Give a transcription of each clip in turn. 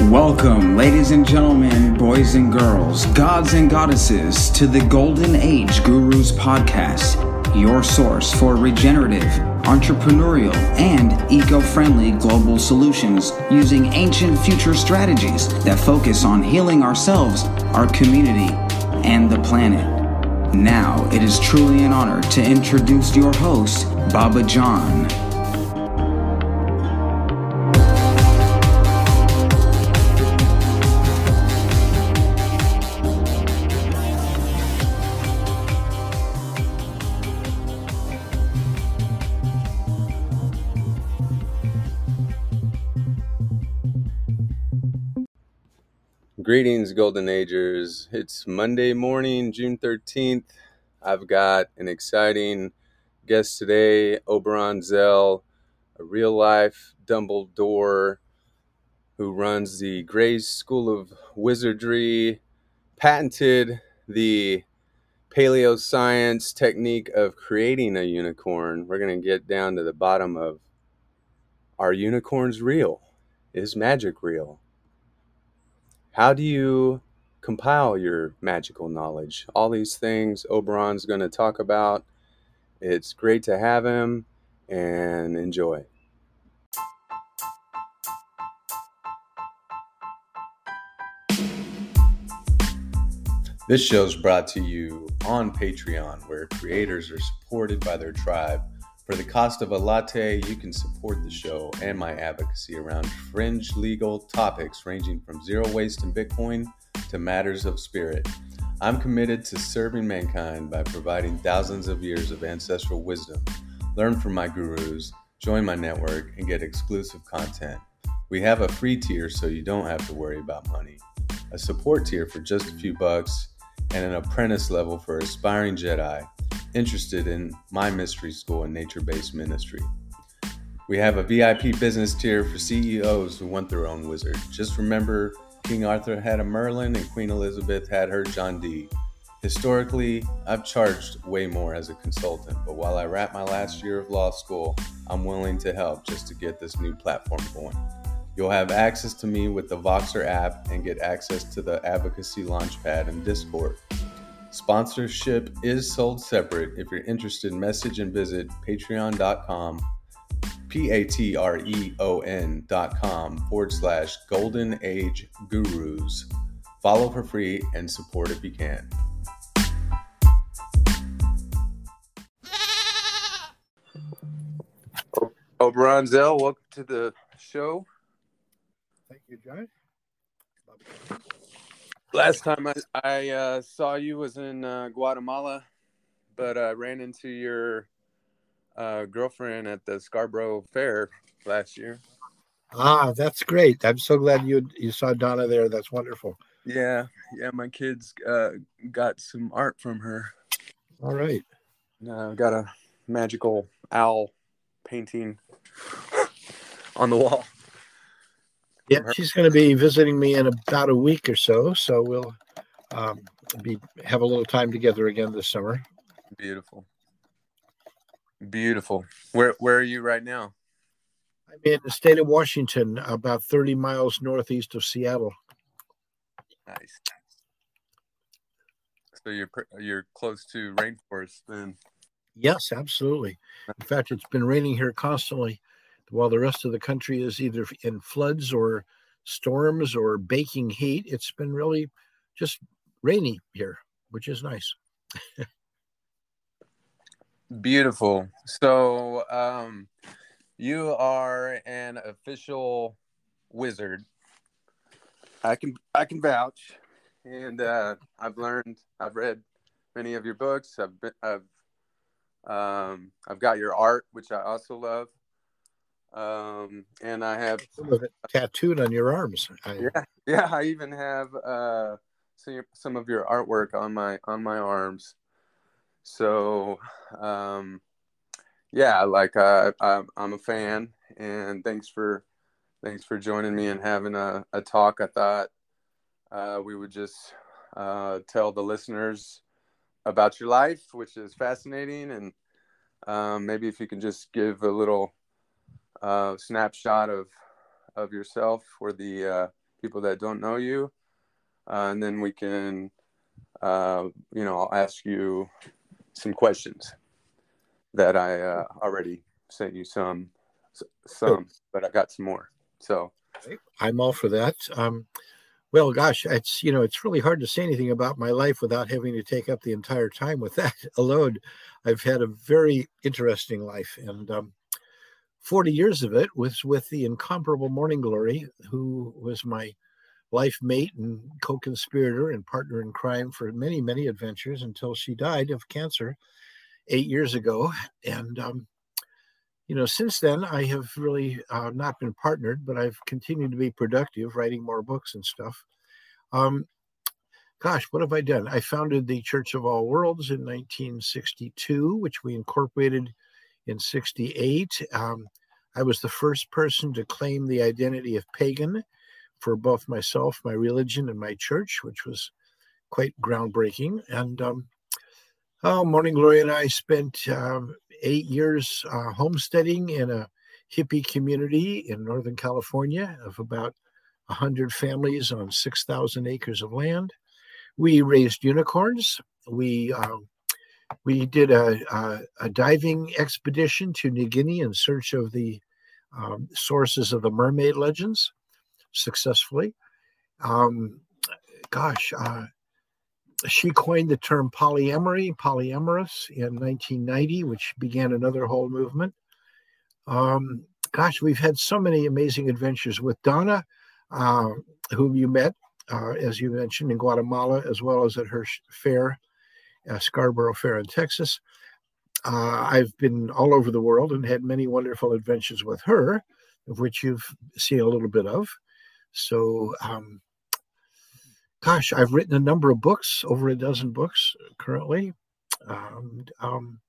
Welcome, ladies and gentlemen, boys and girls, gods and goddesses, to the Golden Age Gurus podcast, your source for regenerative, entrepreneurial, and eco friendly global solutions using ancient future strategies that focus on healing ourselves, our community, and the planet. Now, it is truly an honor to introduce your host, Baba John. Greetings, Golden Agers. It's Monday morning, June 13th. I've got an exciting guest today, Oberon Zell, a real life Dumbledore who runs the Grey's School of Wizardry, patented the paleo science technique of creating a unicorn. We're going to get down to the bottom of are unicorns real? Is magic real? How do you compile your magical knowledge? All these things Oberon's going to talk about. It's great to have him and enjoy. This show is brought to you on Patreon, where creators are supported by their tribe for the cost of a latte, you can support the show and my advocacy around fringe legal topics ranging from zero waste and Bitcoin to matters of spirit. I'm committed to serving mankind by providing thousands of years of ancestral wisdom. Learn from my gurus, join my network, and get exclusive content. We have a free tier so you don't have to worry about money, a support tier for just a few bucks, and an apprentice level for aspiring Jedi interested in my mystery school and nature based ministry. We have a VIP business tier for CEOs who want their own wizard. Just remember, King Arthur had a Merlin and Queen Elizabeth had her John Dee. Historically, I've charged way more as a consultant, but while I wrap my last year of law school, I'm willing to help just to get this new platform going. You'll have access to me with the Voxer app and get access to the Advocacy Launchpad and Discord. Sponsorship is sold separate. If you're interested, message and visit patreon.com, P A T R E O N dot com forward slash golden age gurus. Follow for free and support if you can. Oh, Oberon Zell, welcome to the show. Thank you, Joe. Last time I, I uh, saw you was in uh, Guatemala, but I ran into your uh, girlfriend at the Scarborough Fair last year. Ah, that's great. I'm so glad you you saw Donna there. That's wonderful. Yeah, yeah. My kids uh, got some art from her. All right. Uh, got a magical owl painting on the wall. Yeah, she's going to be visiting me in about a week or so. So we'll um, be have a little time together again this summer. Beautiful, beautiful. Where where are you right now? I'm in the state of Washington, about 30 miles northeast of Seattle. Nice. So you're you're close to rainforest then. Yes, absolutely. In fact, it's been raining here constantly while the rest of the country is either in floods or storms or baking heat, it's been really just rainy here, which is nice. Beautiful. So, um, you are an official wizard. I can I can vouch, and uh, I've learned. I've read many of your books. I've been, I've um, I've got your art, which I also love um, and I have some of it tattooed on your arms. I, yeah, yeah. I even have uh, some some of your artwork on my on my arms. So, um, yeah, like uh, I, I'm a fan, and thanks for thanks for joining me and having a, a talk. I thought uh, we would just uh, tell the listeners about your life, which is fascinating, and um, maybe if you can just give a little uh, snapshot of of yourself for the uh, people that don't know you, uh, and then we can, uh, you know, I'll ask you some questions that I uh, already sent you some, some, but I got some more. So I'm all for that. Um, well, gosh, it's you know it's really hard to say anything about my life without having to take up the entire time with that alone. I've had a very interesting life, and um, 40 years of it was with the incomparable Morning Glory, who was my life mate and co-conspirator and partner in crime for many, many adventures until she died of cancer eight years ago. And um, you know, since then, I have really uh, not been partnered, but I've continued to be productive, writing more books and stuff. Um, gosh, what have I done? I founded the Church of All Worlds in 1962, which we incorporated in 68. Um, I was the first person to claim the identity of pagan for both myself, my religion, and my church, which was quite groundbreaking. And um, oh, Morning Glory and I spent um, eight years uh, homesteading in a hippie community in Northern California of about 100 families on 6,000 acres of land. We raised unicorns. We uh, we did a, a, a, diving expedition to New Guinea in search of the um, sources of the mermaid legends successfully. Um, gosh, uh, she coined the term polyamory, polyamorous in 1990, which began another whole movement. Um, gosh, we've had so many amazing adventures with Donna, uh, whom you met, uh, as you mentioned, in Guatemala, as well as at her fair, uh, Scarborough Fair in Texas. Uh, I've been all over the world and had many wonderful adventures with her, of which you've seen a little bit of. So, um, gosh, I've written a number of books, over a dozen books currently. Um, um,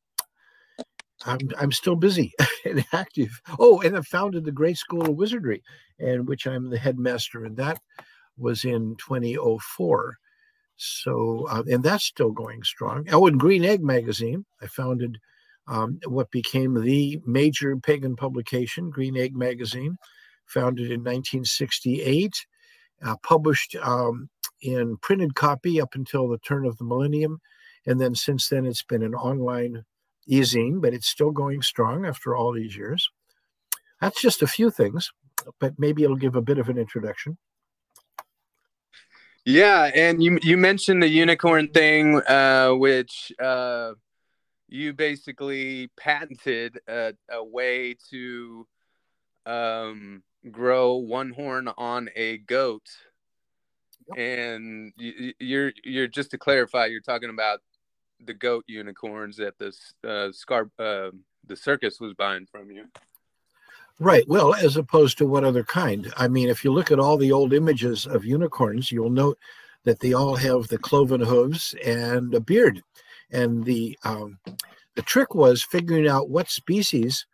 I'm, I'm still busy and active. Oh, and I founded the Grey School of Wizardry, and which I'm the headmaster, and that was in 2004. So, uh, and that's still going strong. Oh, and Green Egg Magazine, I founded um, what became the major pagan publication, Green Egg Magazine, founded in 1968, uh, published um, in printed copy up until the turn of the millennium. And then since then, it's been an online e-zine, but it's still going strong after all these years. That's just a few things, but maybe it'll give a bit of an introduction. Yeah, and you you mentioned the unicorn thing, uh, which uh, you basically patented a, a way to um, grow one horn on a goat and you're you're just to clarify, you're talking about the goat unicorns that the uh, scar uh, the circus was buying from you. Right. Well, as opposed to what other kind? I mean, if you look at all the old images of unicorns, you'll note that they all have the cloven hooves and a beard. And the um, the trick was figuring out what species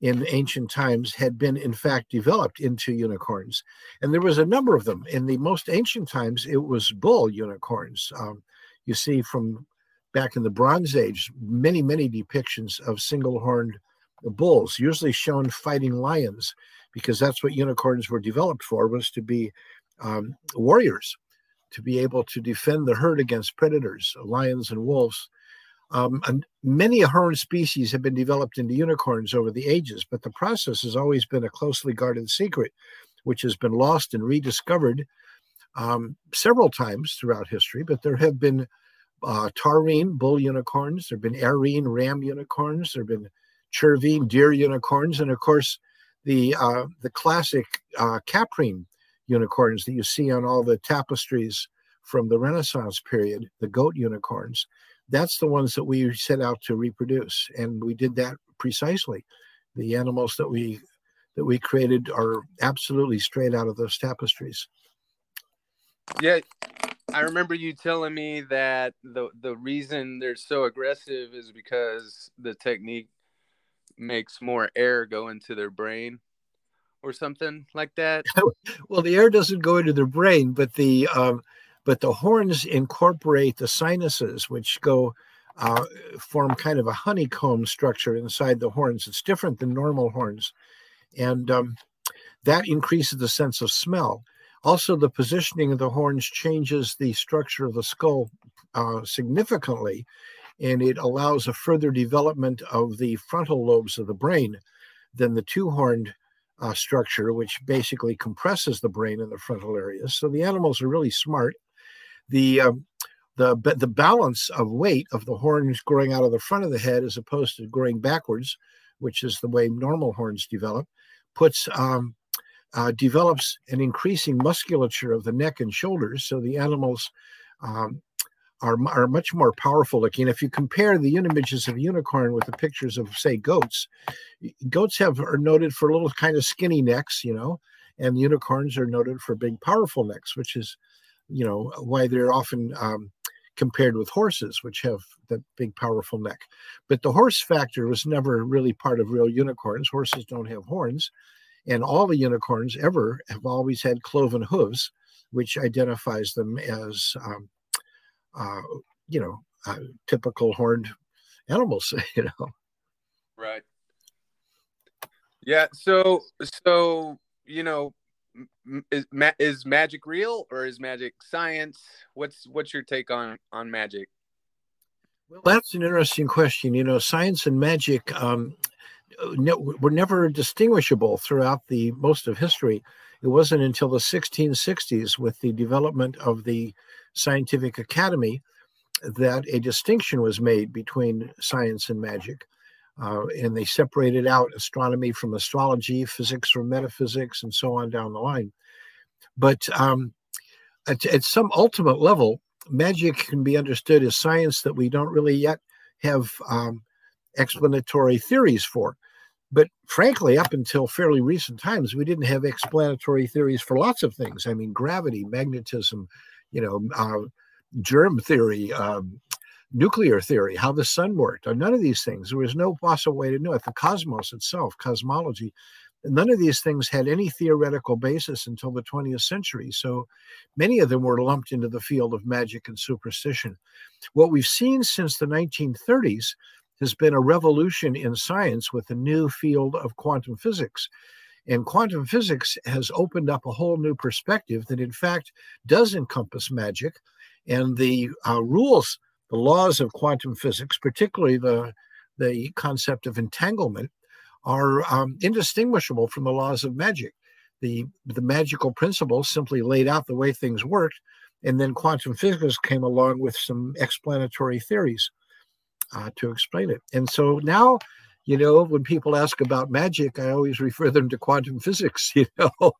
in ancient times had been in fact developed into unicorns and there was a number of them in the most ancient times it was bull unicorns um, you see from back in the bronze age many many depictions of single horned bulls usually shown fighting lions because that's what unicorns were developed for was to be um, warriors to be able to defend the herd against predators lions and wolves um, and many horn species have been developed into unicorns over the ages, but the process has always been a closely guarded secret, which has been lost and rediscovered um, several times throughout history. But there have been uh, taurine bull unicorns, there have been arine ram unicorns, there have been chervine deer unicorns, and of course the uh, the classic uh, caprine unicorns that you see on all the tapestries from the Renaissance period, the goat unicorns. That's the ones that we set out to reproduce and we did that precisely. The animals that we that we created are absolutely straight out of those tapestries. Yeah i remember you telling me that the the reason they're so aggressive is because the technique makes more air go into their brain or something like that well the air doesn't go into their brain but the um, but the horns incorporate the sinuses, which go uh, form kind of a honeycomb structure inside the horns. It's different than normal horns, and um, that increases the sense of smell. Also, the positioning of the horns changes the structure of the skull uh, significantly, and it allows a further development of the frontal lobes of the brain than the two horned uh, structure, which basically compresses the brain in the frontal areas. So the animals are really smart. The um, the the balance of weight of the horns growing out of the front of the head as opposed to growing backwards, which is the way normal horns develop, puts um, uh, develops an increasing musculature of the neck and shoulders. So the animals um, are, are much more powerful looking. If you compare the images of unicorn with the pictures of, say, goats, goats have are noted for little kind of skinny necks, you know, and unicorns are noted for big, powerful necks, which is, you know, why they're often um, compared with horses, which have that big, powerful neck. But the horse factor was never really part of real unicorns. Horses don't have horns. And all the unicorns ever have always had cloven hooves, which identifies them as, um, uh, you know, uh, typical horned animals, you know. Right. Yeah. So, so, you know, is is magic real or is magic science? What's what's your take on on magic? Well, that's an interesting question. You know, science and magic um, were never distinguishable throughout the most of history. It wasn't until the 1660s, with the development of the scientific academy, that a distinction was made between science and magic. Uh, and they separated out astronomy from astrology, physics from metaphysics, and so on down the line. But um, at, at some ultimate level, magic can be understood as science that we don't really yet have um, explanatory theories for. But frankly, up until fairly recent times, we didn't have explanatory theories for lots of things. I mean, gravity, magnetism, you know, uh, germ theory, um, nuclear theory, how the sun worked, or none of these things. There was no possible way to know it. The cosmos itself, cosmology, none of these things had any theoretical basis until the 20th century. So many of them were lumped into the field of magic and superstition. What we've seen since the 1930s has been a revolution in science with the new field of quantum physics. And quantum physics has opened up a whole new perspective that, in fact, does encompass magic. And the uh, rules the laws of quantum physics, particularly the, the concept of entanglement, are um, indistinguishable from the laws of magic. The, the magical principles simply laid out the way things worked, and then quantum physics came along with some explanatory theories uh, to explain it. And so now, you know, when people ask about magic, I always refer them to quantum physics, you know, right.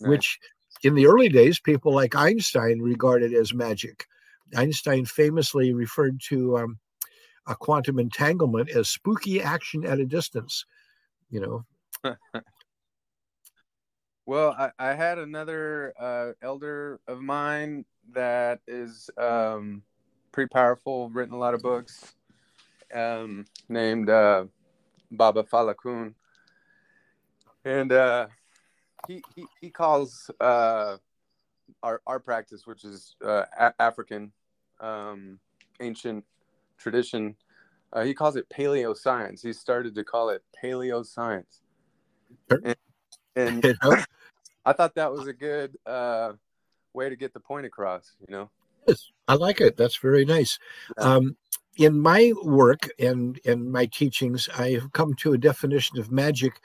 which in the early days, people like Einstein regarded as magic. Einstein famously referred to um, a quantum entanglement as spooky action at a distance. You know. well, I, I, had another uh, elder of mine that is um, pretty powerful, written a lot of books, um, named uh, Baba Falokun, and uh, he, he he calls uh, our our practice, which is uh, a- African um, ancient tradition. Uh, he calls it paleo science. He started to call it paleo science, and, and I thought that was a good uh, way to get the point across. You know, yes, I like it. That's very nice. Um, in my work and in my teachings, I have come to a definition of magic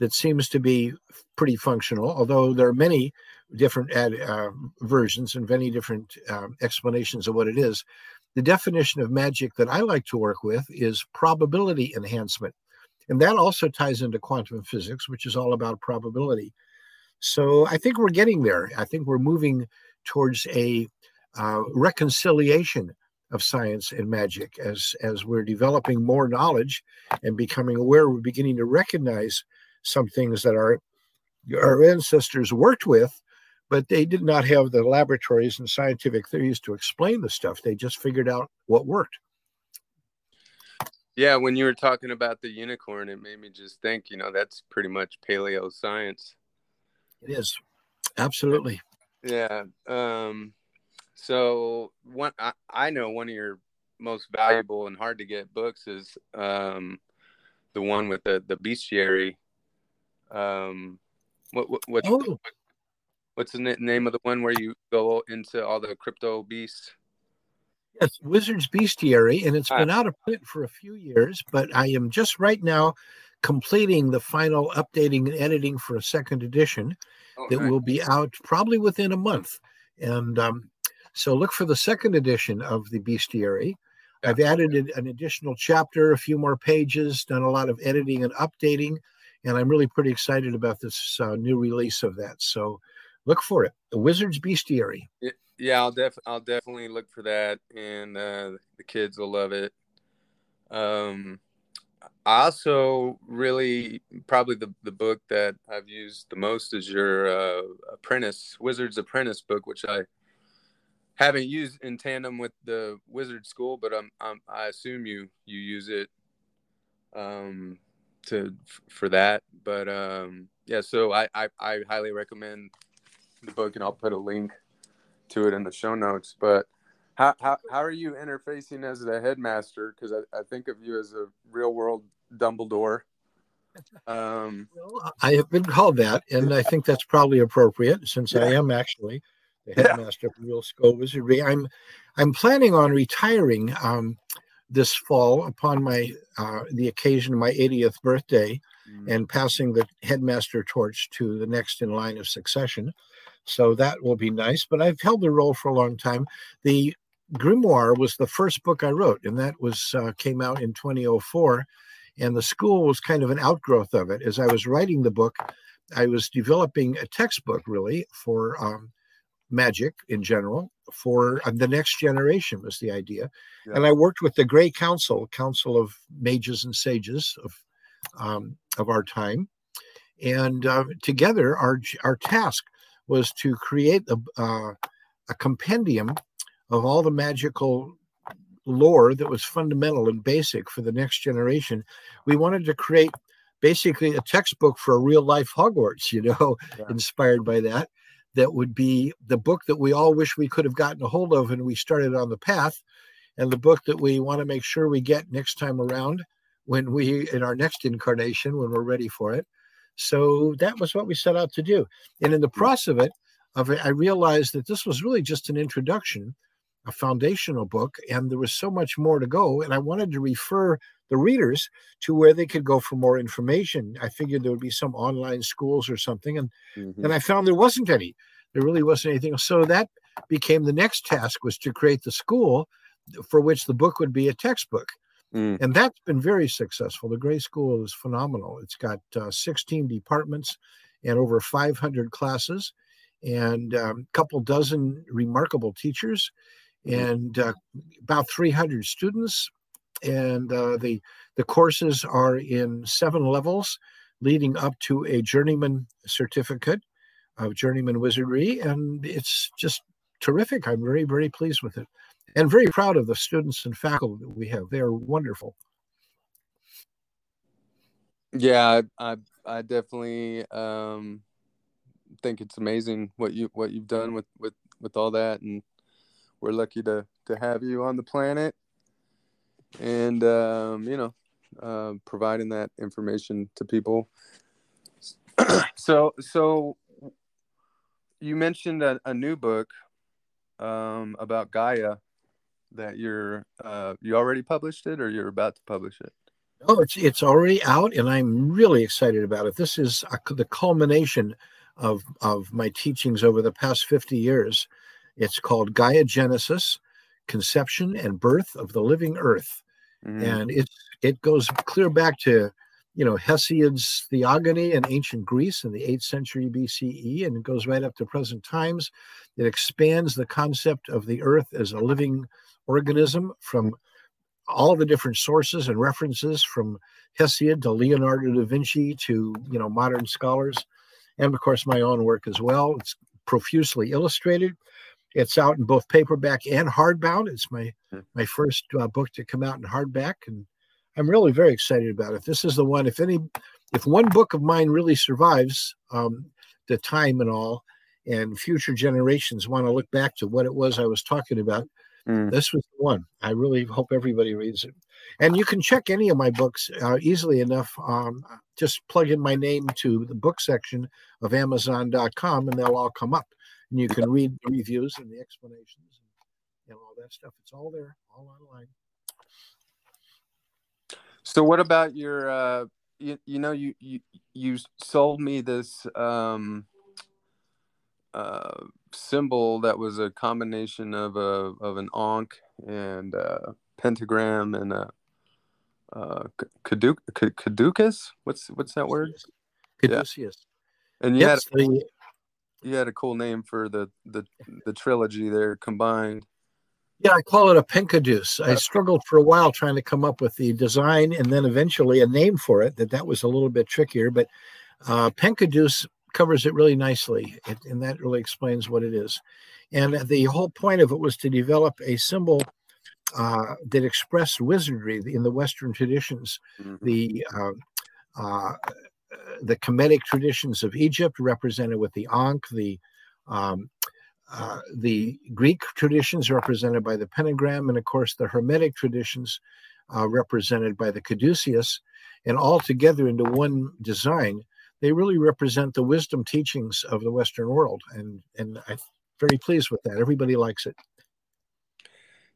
that seems to be pretty functional, although there are many different uh, versions and many different um, explanations of what it is. The definition of magic that I like to work with is probability enhancement. And that also ties into quantum physics, which is all about probability. So I think we're getting there. I think we're moving towards a uh, reconciliation of science and magic as as we're developing more knowledge and becoming aware we're beginning to recognize some things that our our ancestors worked with but they did not have the laboratories and scientific theories to explain the stuff. They just figured out what worked. Yeah, when you were talking about the unicorn, it made me just think, you know, that's pretty much paleo science. It is. Absolutely. Yeah. Um, so one I, I know one of your most valuable and hard to get books is um, the one with the the bestiary. Um, what, what what's, oh. what's the name of the one where you go into all the crypto beasts? Yes, Wizards Bestiary, and it's ah. been out of print for a few years, but I am just right now completing the final updating and editing for a second edition oh, that nice. will be out probably within a month. And um, so look for the second edition of the Bestiary. I've added an additional chapter, a few more pages, done a lot of editing and updating, and I'm really pretty excited about this uh, new release of that. So look for it, the Wizard's Bestiary. Yeah, I'll def I'll definitely look for that, and uh, the kids will love it. Um, I also really probably the the book that I've used the most is your uh, Apprentice Wizard's Apprentice book, which I haven't used in tandem with the Wizard School, but I'm, I'm I assume you you use it um, to for that. But um, yeah, so I, I I highly recommend the book, and I'll put a link to it in the show notes. But how how, how are you interfacing as the headmaster? Because I, I think of you as a real world Dumbledore. Um, well, I have been called that, and I think that's probably appropriate since yeah. I am actually the headmaster yeah. of Real School Wizardry. I'm I'm planning on retiring um, this fall upon my uh, the occasion of my 80th birthday, mm. and passing the headmaster torch to the next in line of succession. So that will be nice. But I've held the role for a long time. The grimoire was the first book I wrote, and that was uh, came out in 2004. And the school was kind of an outgrowth of it. As I was writing the book, I was developing a textbook really for um, magic in general for uh, the next generation was the idea yeah. and i worked with the gray council council of mages and sages of um, of our time and uh, together our our task was to create a, uh, a compendium of all the magical lore that was fundamental and basic for the next generation we wanted to create basically a textbook for a real life hogwarts you know yeah. inspired by that that would be the book that we all wish we could have gotten a hold of and we started on the path and the book that we want to make sure we get next time around when we in our next incarnation when we're ready for it. So that was what we set out to do. And in the mm-hmm. process of it of it i realized that this was really just an introduction a foundational book and there was so much more to go and i wanted to refer the readers to where they could go for more information. I figured there would be some online schools or something, and mm-hmm. and I found there wasn't any. There really wasn't anything. So that became the next task was to create the school for which the book would be a textbook. Mm. And that's been very successful. The Grey School is phenomenal. It's got uh, 16 departments and over 500 classes and a um, couple dozen remarkable teachers mm-hmm. and uh, about 300 students and uh, the the courses are in seven levels, leading up to a journeyman certificate of journeyman wizardry, and it's just terrific. I'm very very pleased with it, and very proud of the students and faculty that we have. They are wonderful. Yeah, I I, definitely um, think it's amazing what you what you've done with with with all that, and we're lucky to to have you on the planet and um, you know, uh, providing that information to people. so, so you mentioned a, a new book um, about Gaia that you're uh, you already published it or you're about to publish it. Oh, it's it's already out, and I'm really excited about it. This is a, the culmination of of my teachings over the past 50 years. It's called Gaia Genesis: Conception and Birth of the Living Earth. Mm. And it it goes clear back to, you know, Hesiod's Theogony in ancient Greece in the 8th century BCE, and it goes right up to present times. It expands the concept of the earth as a living organism from all the different sources and references from Hesiod to Leonardo da Vinci to, you know, modern scholars, and of course my own work as well. It's profusely illustrated. It's out in both paperback and hardbound. It's my hmm. my first uh, book to come out in hardback, and I'm really very excited about it. This is the one. If any, if one book of mine really survives um, the time and all, and future generations want to look back to what it was I was talking about, mm. this was the one. I really hope everybody reads it. And you can check any of my books uh, easily enough. Um, just plug in my name to the book section of Amazon.com, and they'll all come up. And you can read the reviews and the explanations and, and all that stuff. It's all there, all online. So, what about your? Uh, you, you know, you you you sold me this um, uh, symbol that was a combination of a of an ankh and a pentagram and a uh, caducus. What's what's that word? Caduceus. Yeah. And had a, you had a cool name for the the the trilogy there combined. Yeah, I call it a Pencaduce. I struggled for a while trying to come up with the design and then eventually a name for it. That that was a little bit trickier, but uh, Pencaduce covers it really nicely, it, and that really explains what it is. And the whole point of it was to develop a symbol uh, that expressed wizardry in the Western traditions. Mm-hmm. The uh, uh, the Kemetic traditions of Egypt, represented with the Ankh, the um, uh, the Greek traditions represented by the pentagram, and of course the Hermetic traditions uh, represented by the caduceus, and all together into one design, they really represent the wisdom teachings of the Western world, and and I'm very pleased with that. Everybody likes it.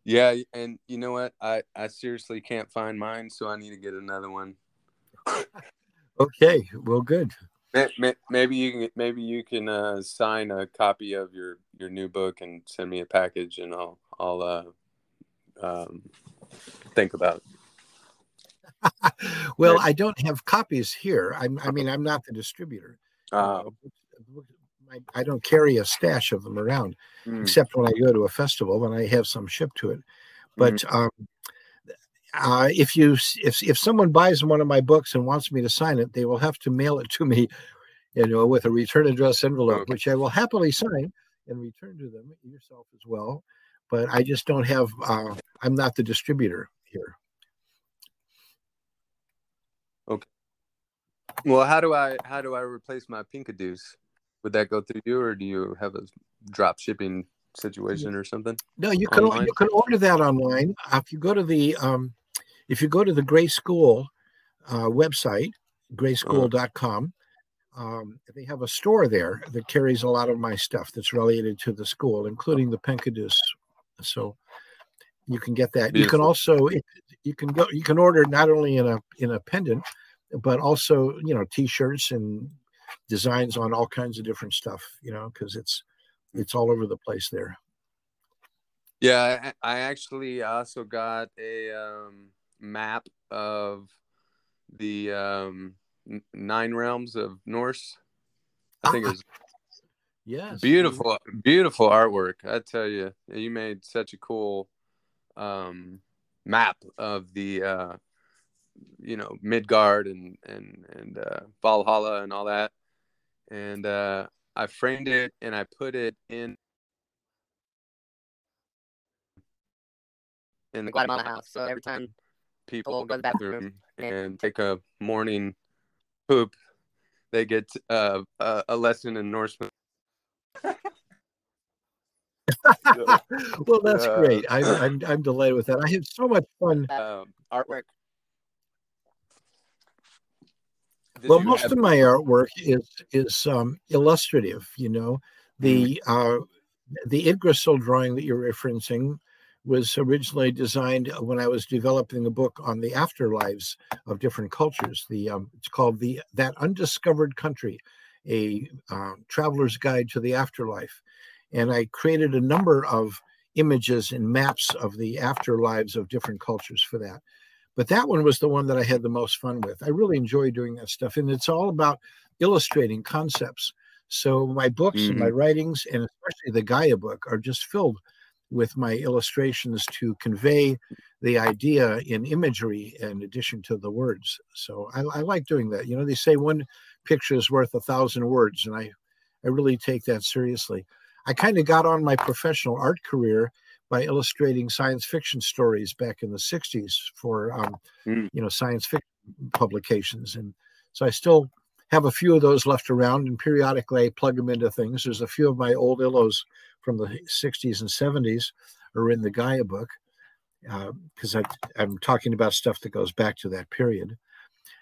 Yeah, and you know what? I I seriously can't find mine, so I need to get another one. okay, well, good. Maybe you can maybe you can uh, sign a copy of your your new book and send me a package, and I'll I'll uh, um, think about it. well, I don't have copies here. I'm, I mean, I'm not the distributor. Uh, I, I, don't carry a stash of them around, mm. except when I go to a festival and I have some shipped to it. But mm. um, uh, if you if if someone buys one of my books and wants me to sign it, they will have to mail it to me, you know, with a return address envelope, okay. which I will happily sign and return to them yourself as well. But I just don't have. Uh, I'm not the distributor here. Okay. Well, how do I how do I replace my Pencaduce? Would that go through you, or do you have a drop shipping situation or something? No, you can online? you can order that online. If you go to the um, if you go to the Grey School uh, website, greyschool.com, um, they have a store there that carries a lot of my stuff that's related to the school, including the Pencaduce. So you can get that. Beautiful. You can also you can go you can order not only in a in a pendant, but also you know t-shirts and designs on all kinds of different stuff. You know because it's it's all over the place there. Yeah, I actually also got a um, map of the um, nine realms of Norse. I think it was yes, beautiful, beautiful artwork. I tell you, you made such a cool um, map of the uh, you know Midgard and and and uh, Valhalla and all that. And uh, I framed it and I put it in in the Guatemala house. So every time people go to the bathroom and take a morning poop, they get uh, uh, a lesson in Norseman. well, that's uh, great. I, am I'm, I'm delighted with that. I had so much fun. Um, artwork. Did well, most have... of my artwork is is um, illustrative. You know, the mm. uh, the Yggdrasil drawing that you're referencing was originally designed when I was developing a book on the afterlives of different cultures. The um, it's called the that undiscovered country, a uh, traveler's guide to the afterlife, and I created a number of images and maps of the afterlives of different cultures for that. But that one was the one that I had the most fun with. I really enjoy doing that stuff, and it's all about illustrating concepts. So my books mm-hmm. and my mm-hmm. writings, and especially the Gaia book, are just filled with my illustrations to convey the idea in imagery in addition to the words. So I, I, like doing that. You know, they say one picture is worth a thousand words, and I, I really take that seriously. I kind of got on my professional art career by illustrating science fiction stories back in the 60s for, um, mm. you know, science fiction publications. And so I still have a few of those left around, and periodically I plug them into things. There's a few of my old illos from the 60s and 70s are in the Gaia book because uh, I'm talking about stuff that goes back to that period,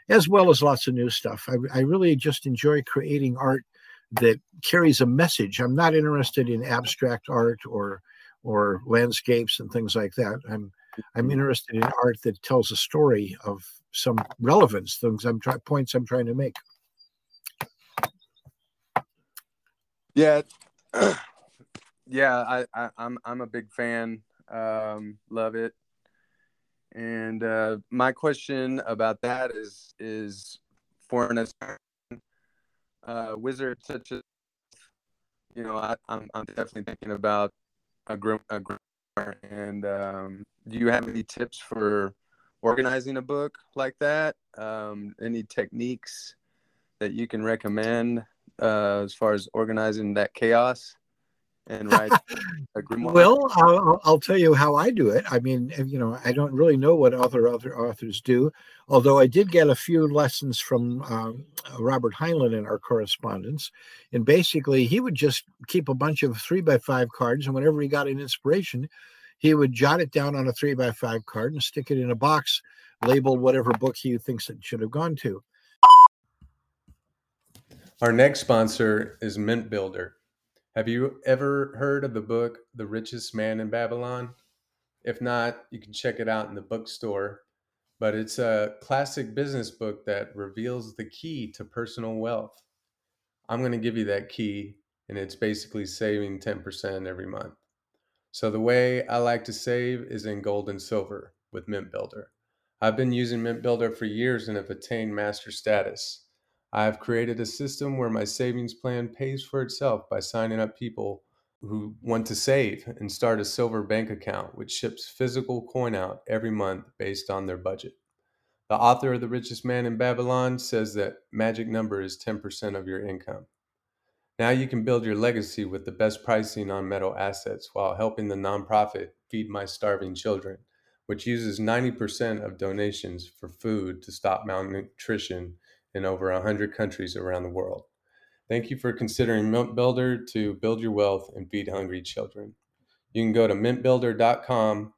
as well as lots of new stuff. I, I really just enjoy creating art that carries a message. I'm not interested in abstract art or or landscapes and things like that. I'm I'm mm-hmm. interested in art that tells a story of some relevance, things I'm trying points I'm trying to make. Yeah, yeah, I, I am I'm, I'm a big fan. Um, love it. And uh, my question about that is is for an uh, wizard such as you know I, I'm I'm definitely thinking about a group a group and um, do you have any tips for organizing a book like that? Um, any techniques that you can recommend uh, as far as organizing that chaos? and grimoire? well, I'll, I'll, tell you how I do it. I mean, you know, I don't really know what other other authors do, although I did get a few lessons from um, Robert Heinlein in our correspondence. And basically, he would just keep a bunch of three by five cards, and whenever he got an inspiration, he would jot it down on a three by five card and stick it in a box labeled whatever book he thinks it should have gone to. Our next sponsor is Mint Builder. Have you ever heard of the book The Richest Man in Babylon? If not, you can check it out in the bookstore. But it's a classic business book that reveals the key to personal wealth. I'm going to give you that key, and it's basically saving 10% every month. So, the way I like to save is in gold and silver with Mint Builder. I've been using Mint Builder for years and have attained master status. I have created a system where my savings plan pays for itself by signing up people who want to save and start a silver bank account, which ships physical coin out every month based on their budget. The author of The Richest Man in Babylon says that magic number is 10% of your income. Now you can build your legacy with the best pricing on metal assets while helping the nonprofit Feed My Starving Children, which uses 90% of donations for food to stop malnutrition in over 100 countries around the world. Thank you for considering Mint Builder to build your wealth and feed hungry children. You can go to mintbuilder.com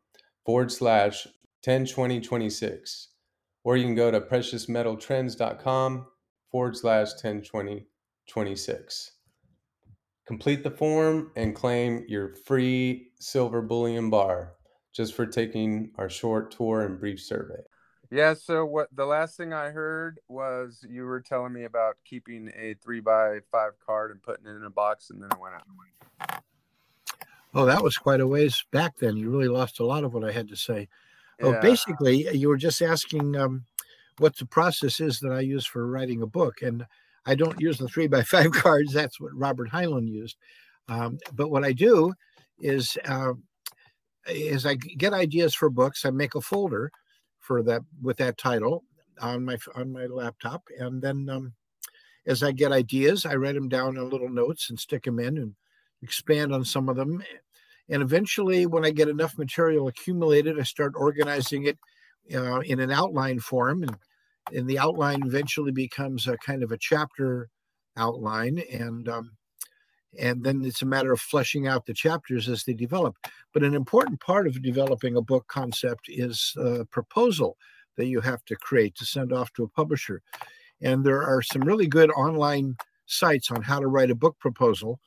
forward slash 102026, or you can go to preciousmetaltrends.com forward slash 102026. Complete the form and claim your free silver bullion bar just for taking our short tour and brief survey. Yeah. So what the last thing I heard was you were telling me about keeping a three by five card and putting it in a box, and then it went out. Oh, that was quite a ways back then. You really lost a lot of what I had to say. Oh, yeah. Oh, basically, you were just asking um, what the process is that I use for writing a book, and I don't use the three by five cards. That's what Robert Heinlein used. Um, but what I do is, uh, is I get ideas for books. I make a folder for that with that title on my on my laptop, and then um, as I get ideas, I write them down in little notes and stick them in and expand on some of them. And eventually, when I get enough material accumulated, I start organizing it uh, in an outline form, and, and the outline eventually becomes a kind of a chapter outline, and um, and then it's a matter of fleshing out the chapters as they develop. But an important part of developing a book concept is a proposal that you have to create to send off to a publisher. And there are some really good online sites on how to write a book proposal.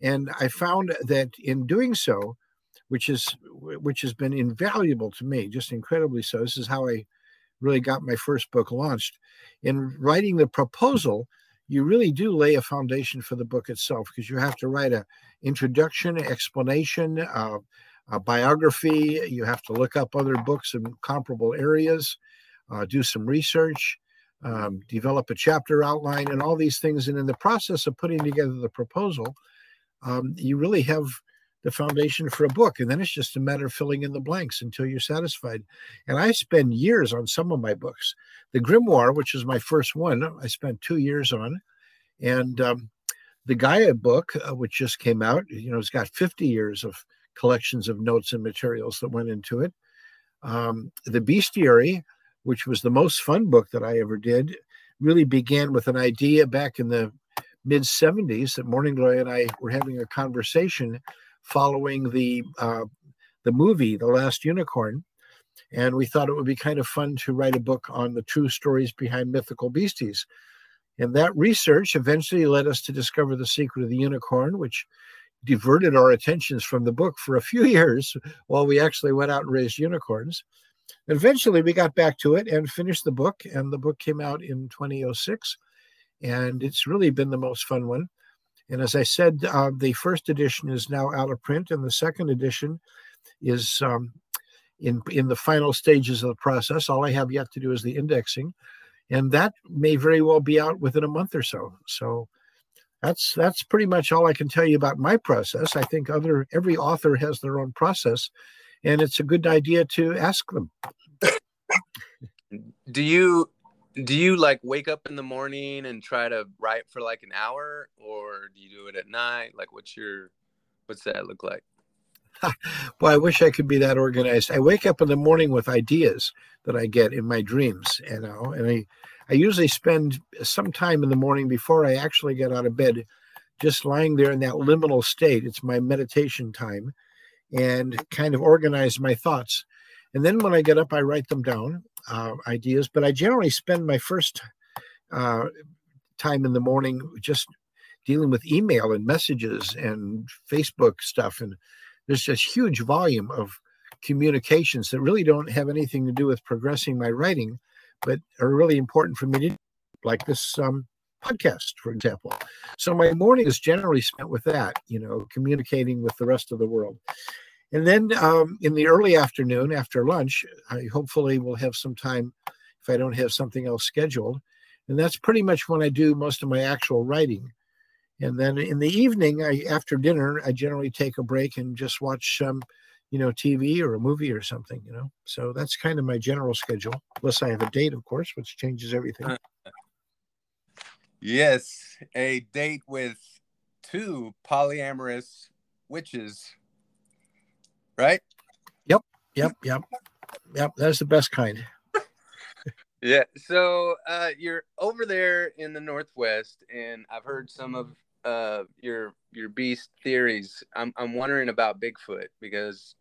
And I found that in doing so, which is which has been invaluable to me, just incredibly so. This is how I really got my first book launched. In writing the proposal, you really do lay a foundation for the book itself because you have to write a introduction, explanation, uh, a biography. You have to look up other books in comparable areas, uh, do some research, um, develop a chapter outline, and all these things. And in the process of putting together the proposal, um, you really have the foundation for a book. And then it's just a matter of filling in the blanks until you're satisfied. And I spend years on some of my books. The Grimoire, which is my first one, I spent two years on. And um, the Gaia book, uh, which just came out, you know, it's got 50 years of collections of notes and materials that went into it. Um, the Bestiary, which was the most fun book that I ever did, really began with an idea back in the mid 70s that Morning Glory and I were having a conversation following the uh, the movie, The Last Unicorn. And we thought it would be kind of fun to write a book on the true stories behind mythical beasties. And that research eventually led us to discover the secret of the unicorn, which diverted our attentions from the book for a few years while we actually went out and raised unicorns. Eventually we got back to it and finished the book, and the book came out in 2006. And it's really been the most fun one. And as I said, uh, the first edition is now out of print, and the second edition is um, in in the final stages of the process. All I have yet to do is the indexing, and that may very well be out within a month or so. So that's that's pretty much all I can tell you about my process. I think other every author has their own process, and it's a good idea to ask them. do you do you like wake up in the morning and try to write for like an hour, or do you do it at night? Like, what's your what's that look like? well, I wish I could be that organized. I wake up in the morning with ideas that I get in my dreams, you know, and I, I usually spend some time in the morning before I actually get out of bed, just lying there in that liminal state. It's my meditation time, and kind of organize my thoughts. And then when I get up, I write them down, uh, ideas. But I generally spend my first uh, time in the morning just dealing with email and messages and Facebook stuff and there's this huge volume of communications that really don't have anything to do with progressing my writing, but are really important for me to, like this um, podcast, for example. So my morning is generally spent with that, you know, communicating with the rest of the world. And then um, in the early afternoon after lunch, I hopefully will have some time if I don't have something else scheduled. And that's pretty much when I do most of my actual writing. And then in the evening, I, after dinner, I generally take a break and just watch some, you know, TV or a movie or something, you know. So that's kind of my general schedule, unless I have a date, of course, which changes everything. Uh, yes, a date with two polyamorous witches, right? Yep, yep, yep, yep. That's the best kind. yeah. So uh, you're over there in the Northwest, and I've heard some of uh your your beast theories, I'm I'm wondering about Bigfoot because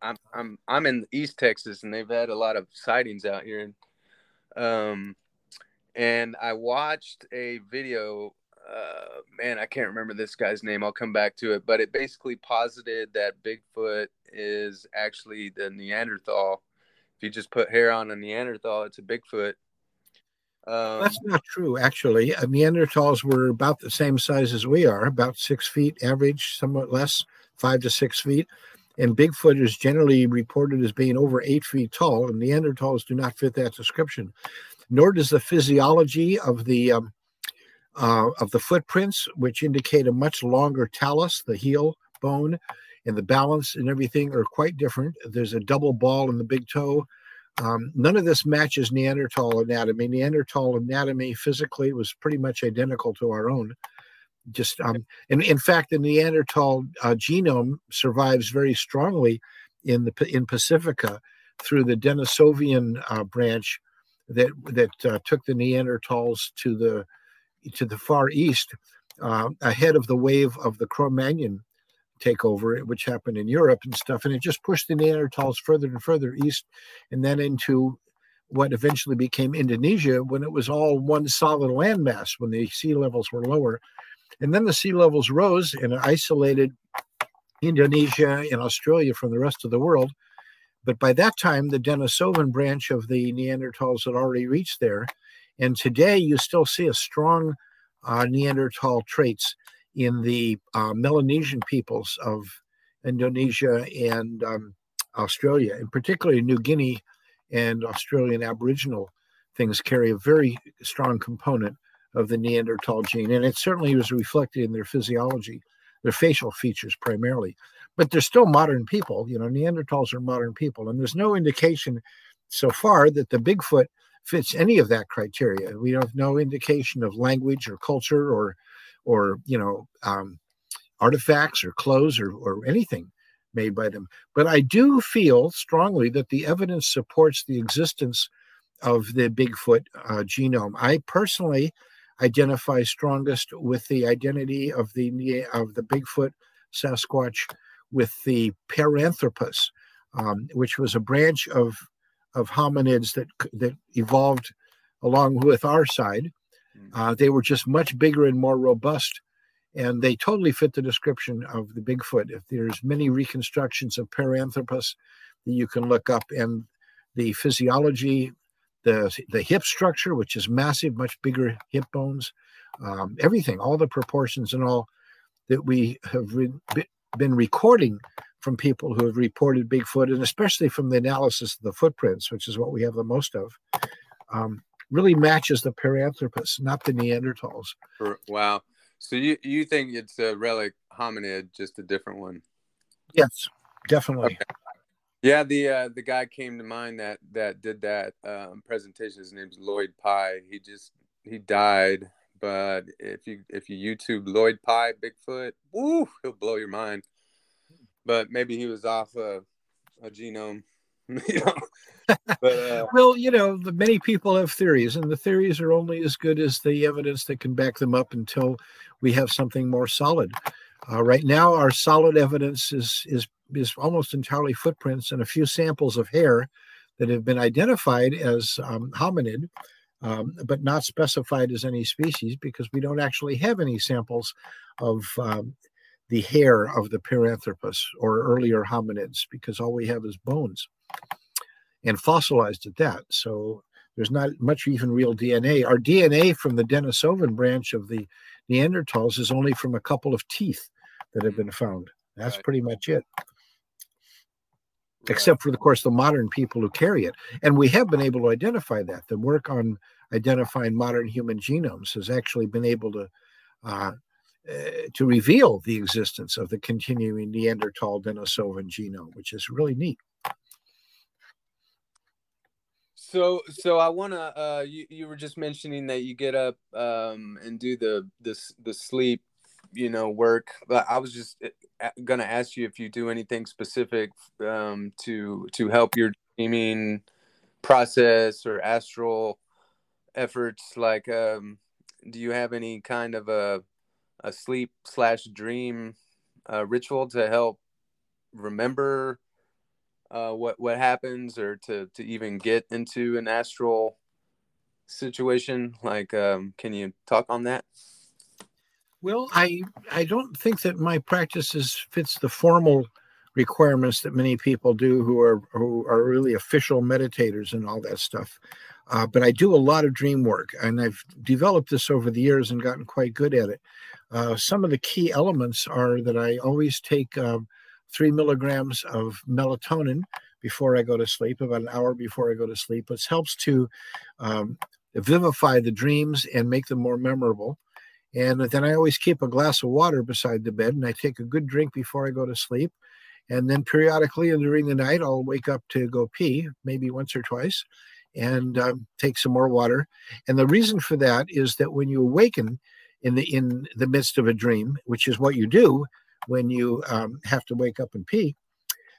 I'm I'm I'm in East Texas and they've had a lot of sightings out here. Um, and I watched a video. Uh, man, I can't remember this guy's name. I'll come back to it, but it basically posited that Bigfoot is actually the Neanderthal. If you just put hair on a Neanderthal, it's a Bigfoot. Um, That's not true, actually. Uh, Neanderthals were about the same size as we are, about six feet average, somewhat less, five to six feet. And Bigfoot is generally reported as being over eight feet tall, and Neanderthals do not fit that description. Nor does the physiology of the um, uh, of the footprints, which indicate a much longer talus, the heel bone, and the balance and everything are quite different. There's a double ball in the big toe um, none of this matches Neanderthal anatomy. Neanderthal anatomy physically was pretty much identical to our own. Just um, and in fact, the Neanderthal uh, genome survives very strongly in the in Pacifica through the Denisovan uh, branch that that uh, took the Neanderthals to the to the far east uh, ahead of the wave of the Cro-Magnon take over, which happened in Europe and stuff. And it just pushed the Neanderthals further and further east and then into what eventually became Indonesia when it was all one solid landmass when the sea levels were lower. And then the sea levels rose and isolated Indonesia and Australia from the rest of the world. But by that time, the Denisovan branch of the Neanderthals had already reached there. And today, you still see a strong uh, Neanderthal traits in the uh, Melanesian peoples of Indonesia and um, Australia, and particularly New Guinea and Australian Aboriginal things carry a very strong component of the Neanderthal gene, and it certainly was reflected in their physiology, their facial features primarily. But they're still modern people. You know, Neanderthals are modern people, and there's no indication so far that the Bigfoot fits any of that criteria. We have no indication of language or culture or or you know um, artifacts or clothes or, or anything made by them. But I do feel strongly that the evidence supports the existence of the Bigfoot uh, genome. I personally identify strongest with the identity of the of the Bigfoot Sasquatch with the Paranthropus, um, which was a branch of of hominids that that evolved along with our side. Hmm. Uh, they were just much bigger and more robust, and they totally fit the description of the Bigfoot. If there's many reconstructions of Paranthropus that you can look up, and the physiology, the the hip structure, which is massive, much bigger hip bones, um, everything, all the proportions and all that we have re- been recording from people who have reported Bigfoot, and especially from the analysis of the footprints, which is what we have the most of, um, really matches the Paranthropus, not the Neanderthals. Wow. So you, you think it's a relic hominid, just a different one? Yes, definitely. Okay. Yeah, the uh, the guy came to mind that that did that um, presentation. His name's Lloyd Pye. He just he died, but if you if you YouTube Lloyd Pye Bigfoot, woo, he'll blow your mind but maybe he was off a, a genome. but, uh, well, you know, many people have theories, and the theories are only as good as the evidence that can back them up until we have something more solid. Uh, right now, our solid evidence is is is almost entirely footprints and a few samples of hair that have been identified as um, hominid, um, but not specified as any species because we don't actually have any samples of um, the hair of the Paranthropus or earlier hominids because all we have is bones and fossilized at that. So there's not much even real DNA. Our DNA from the Denisovan branch of the Neanderthals is only from a couple of teeth that have been found. That's right. pretty much it. Except for, of course, the modern people who carry it. And we have been able to identify that. The work on identifying modern human genomes has actually been able to uh, uh, to reveal the existence of the continuing Neanderthal Denisovan genome, which is really neat. So, so I want to. Uh, you you were just mentioning that you get up um, and do the the the sleep, you know, work. But I was just uh, gonna ask you if you do anything specific um, to to help your dreaming process or astral efforts. Like, um, do you have any kind of a a sleep slash dream uh, ritual to help remember uh, what what happens or to to even get into an astral situation. Like um, can you talk on that? Well i i don't think that my practices fits the formal requirements that many people do who are who are really official meditators and all that stuff. Uh, but i do a lot of dream work and i've developed this over the years and gotten quite good at it uh, some of the key elements are that I always take um, three milligrams of melatonin before I go to sleep, about an hour before I go to sleep, which helps to um, vivify the dreams and make them more memorable. And then I always keep a glass of water beside the bed and I take a good drink before I go to sleep. And then periodically and during the night, I'll wake up to go pee, maybe once or twice, and um, take some more water. And the reason for that is that when you awaken, in the in the midst of a dream, which is what you do when you um, have to wake up and pee,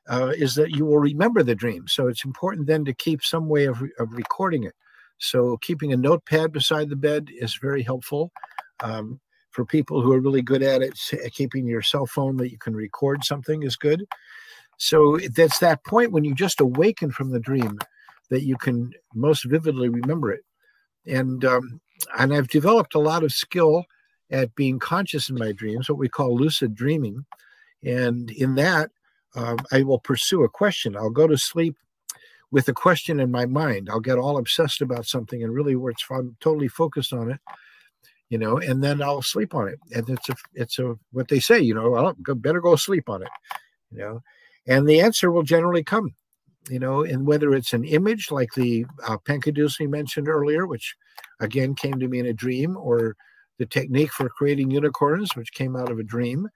uh, is that you will remember the dream. So it's important then to keep some way of, of recording it. So keeping a notepad beside the bed is very helpful. Um, for people who are really good at it, keeping your cell phone that you can record something is good. So that's that point when you just awaken from the dream that you can most vividly remember it. And um, and I've developed a lot of skill at being conscious in my dreams, what we call lucid dreaming. And in that, um, I will pursue a question. I'll go to sleep with a question in my mind. I'll get all obsessed about something and really where it's I'm totally focused on it, you know, and then I'll sleep on it. And it's a it's a what they say, you know, well, better go sleep on it, you know, and the answer will generally come, you know, and whether it's an image like the uh, Pencaduce mentioned earlier, which again came to me in a dream, or the technique for creating unicorns, which came out of a dream,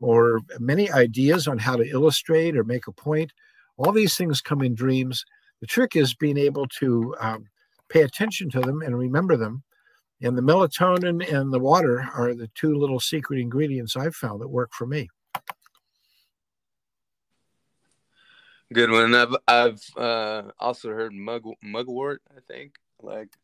or many ideas on how to illustrate or make a point. All these things come in dreams. The trick is being able to um, pay attention to them and remember them. And the melatonin and the water are the two little secret ingredients I've found that work for me. Good one. I've I've uh, also heard mug mugwort. I think like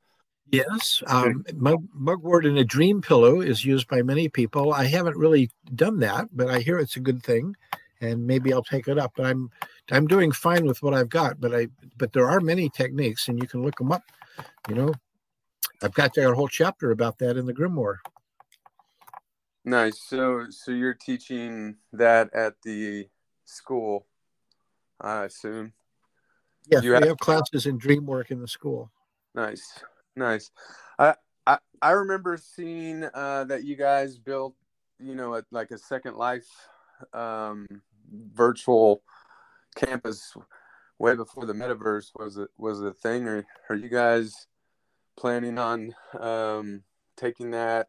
Yes, um, mug, mugwort in a dream pillow is used by many people. I haven't really done that, but I hear it's a good thing, and maybe I'll take it up. But I'm I'm doing fine with what I've got. But I but there are many techniques, and you can look them up. You know, I've got a whole chapter about that in the Grimoire. Nice. So so you're teaching that at the school, I assume. Yes, you we have, have classes in dream work in the school. Nice, nice. I I, I remember seeing uh, that you guys built, you know, a, like a Second Life um, virtual campus way before the metaverse was it was a thing. Or are you guys planning on um, taking that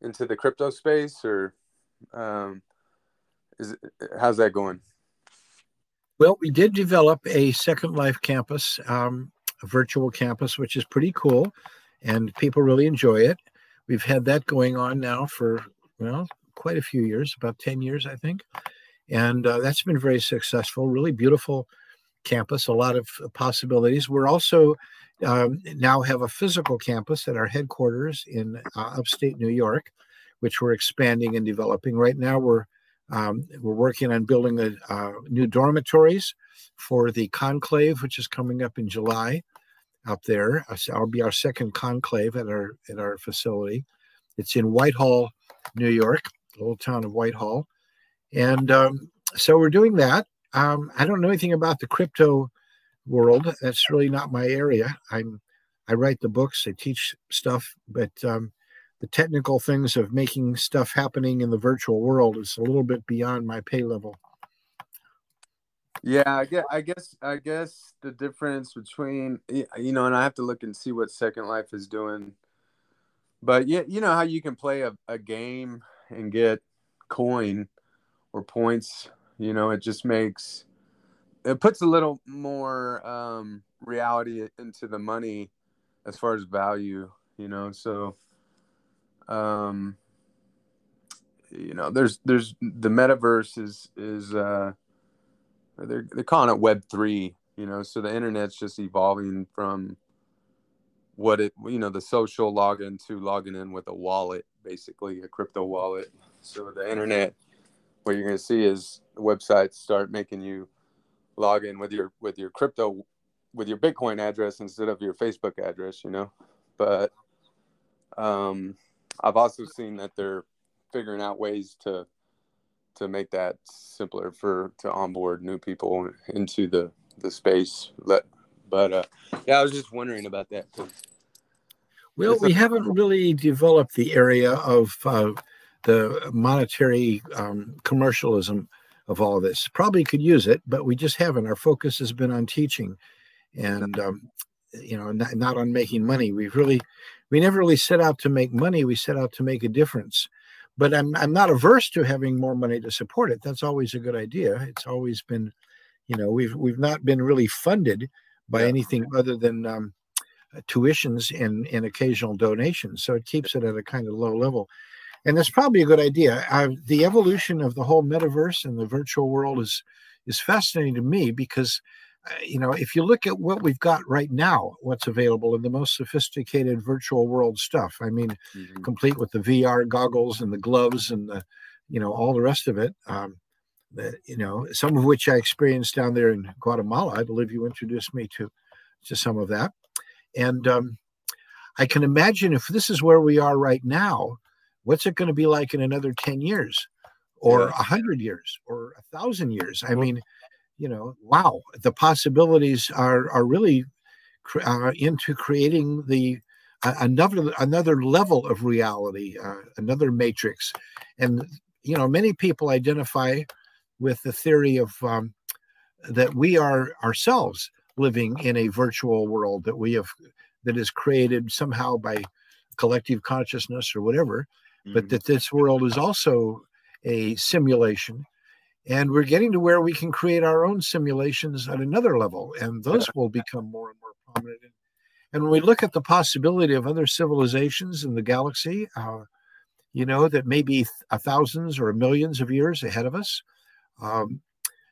into the crypto space, or um, is it, how's that going? Well, we did develop a Second Life campus, um, a virtual campus, which is pretty cool, and people really enjoy it. We've had that going on now for well quite a few years, about ten years, I think, and uh, that's been very successful. Really beautiful campus, a lot of possibilities. We're also um, now have a physical campus at our headquarters in uh, upstate New York, which we're expanding and developing. Right now, we're um, we're working on building the uh, new dormitories for the conclave, which is coming up in July up there. I'll be our second conclave at our at our facility. It's in Whitehall, New York, the little town of Whitehall, and um, so we're doing that. Um, I don't know anything about the crypto world. That's really not my area. I'm I write the books, I teach stuff, but um, the technical things of making stuff happening in the virtual world is a little bit beyond my pay level. Yeah, I guess I guess I guess the difference between you know, and I have to look and see what Second Life is doing. But yeah, you know how you can play a, a game and get coin or points, you know, it just makes it puts a little more um reality into the money as far as value, you know. So um you know there's there's the metaverse is is uh they're they're calling it web 3 you know so the internet's just evolving from what it you know the social login to logging in with a wallet basically a crypto wallet. So the internet what you're going to see is websites start making you log in with your with your crypto with your bitcoin address instead of your facebook address you know? But um I've also seen that they're figuring out ways to to make that simpler for to onboard new people into the the space. Let, but uh, yeah, I was just wondering about that. Well, we haven't really developed the area of uh, the monetary um, commercialism of all of this. Probably could use it, but we just haven't. Our focus has been on teaching, and um, you know, not, not on making money. We've really we never really set out to make money. We set out to make a difference. But I'm I'm not averse to having more money to support it. That's always a good idea. It's always been, you know, we've we've not been really funded by yeah. anything other than um, tuitions and and occasional donations. So it keeps it at a kind of low level. And that's probably a good idea. Uh, the evolution of the whole metaverse and the virtual world is is fascinating to me because you know, if you look at what we've got right now, what's available in the most sophisticated virtual world stuff, I mean, mm-hmm. complete with the VR goggles and the gloves and the, you know, all the rest of it. Um, you know, some of which I experienced down there in Guatemala. I believe you introduced me to to some of that, and um, I can imagine if this is where we are right now, what's it going to be like in another ten years, or a yeah. hundred years, or a thousand years? I well, mean you know, wow, the possibilities are are really uh, into creating the uh, another another level of reality, uh, another matrix, and you know, many people identify with the theory of um, that we are ourselves living in a virtual world that we have that is created somehow by collective consciousness or whatever, mm-hmm. but that this world is also a simulation and we're getting to where we can create our own simulations at another level and those will become more and more prominent. And when we look at the possibility of other civilizations in the galaxy uh, you know that maybe a thousands or millions of years ahead of us um,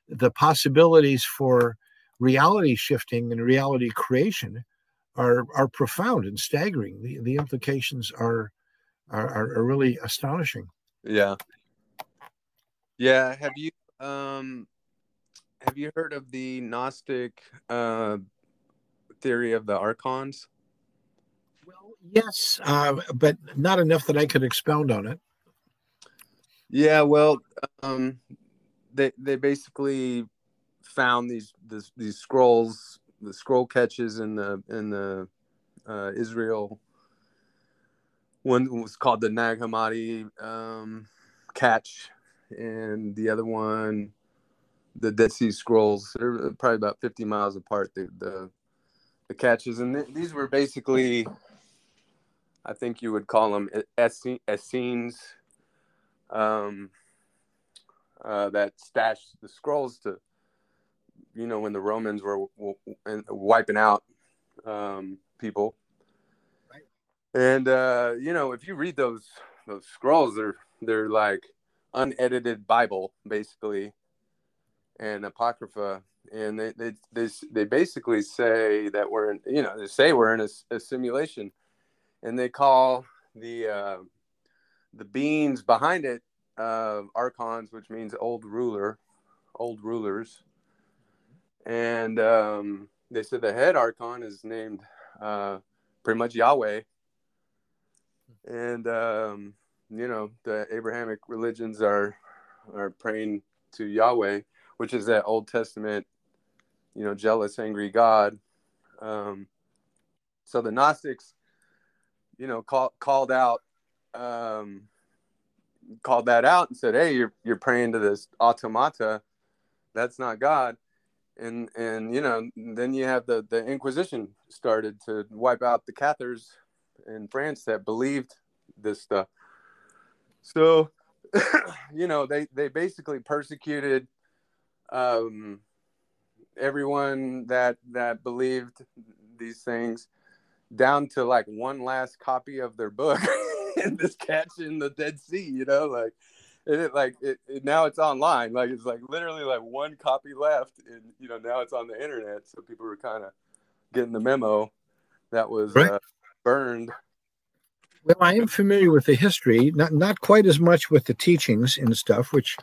the possibilities for reality shifting and reality creation are are profound and staggering. The, the implications are, are are really astonishing. Yeah. Yeah. Have you um, have you heard of the Gnostic uh, theory of the archons? Well, yes, uh, but not enough that I could expound on it. Yeah, well, um, they they basically found these this, these scrolls, the scroll catches in the in the uh, Israel. One was called the Nag Hammadi um, catch, and the other one, the Dead Sea Scrolls. They're probably about fifty miles apart. The the, the catches, and th- these were basically, I think you would call them Essenes, um, uh, that stashed the scrolls to you know when the Romans were wiping out um, people. Right. And uh, you know, if you read those those scrolls, they're they're like unedited Bible basically, and apocrypha, and they they they, they basically say that we're in, you know they say we're in a, a simulation, and they call the uh, the beings behind it uh, archons, which means old ruler, old rulers. And um, they said the head archon is named uh, pretty much Yahweh, and um, you know the Abrahamic religions are are praying to Yahweh, which is that Old Testament, you know, jealous, angry God. Um, so the Gnostics, you know, call, called out, um, called that out and said, "Hey, you're you're praying to this automata, that's not God." and and you know then you have the the inquisition started to wipe out the cathars in france that believed this stuff so you know they they basically persecuted um everyone that that believed these things down to like one last copy of their book and this catch in the dead sea you know like it like it, it, now it's online. Like it's like literally like one copy left and you know now it's on the internet. So people were kind of getting the memo that was right. uh, burned well i am familiar with the history not not quite as much with the teachings and stuff which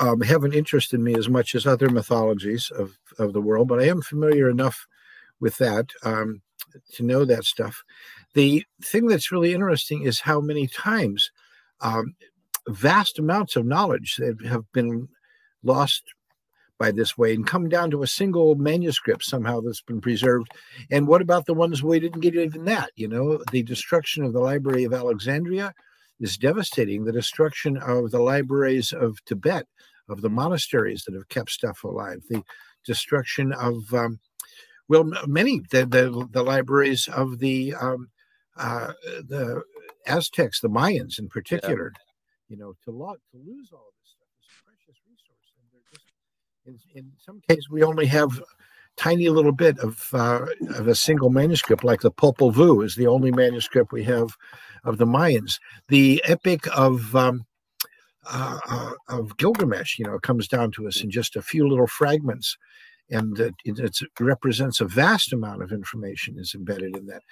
um, haven't interested me as much as other mythologies of, of the world but i am familiar enough with that um, to know that stuff. The thing that's really interesting is how many times um, vast amounts of knowledge that have been lost by this way and come down to a single manuscript somehow that's been preserved. And what about the ones we didn't get even that? You know, the destruction of the Library of Alexandria is devastating. The destruction of the libraries of Tibet, of the monasteries that have kept stuff alive, the destruction of, um, well, many, the, the, the libraries of the, um, uh, the Aztecs, the Mayans in particular. Yeah you know, to, lo- to lose all this stuff is a precious resource. And they're just, in, in some cases, we only have tiny little bit of, uh, of a single manuscript, like the Popol Vuh is the only manuscript we have of the Mayans. The Epic of um, uh, uh, of Gilgamesh, you know, comes down to us in just a few little fragments, and it, it represents a vast amount of information is embedded in that.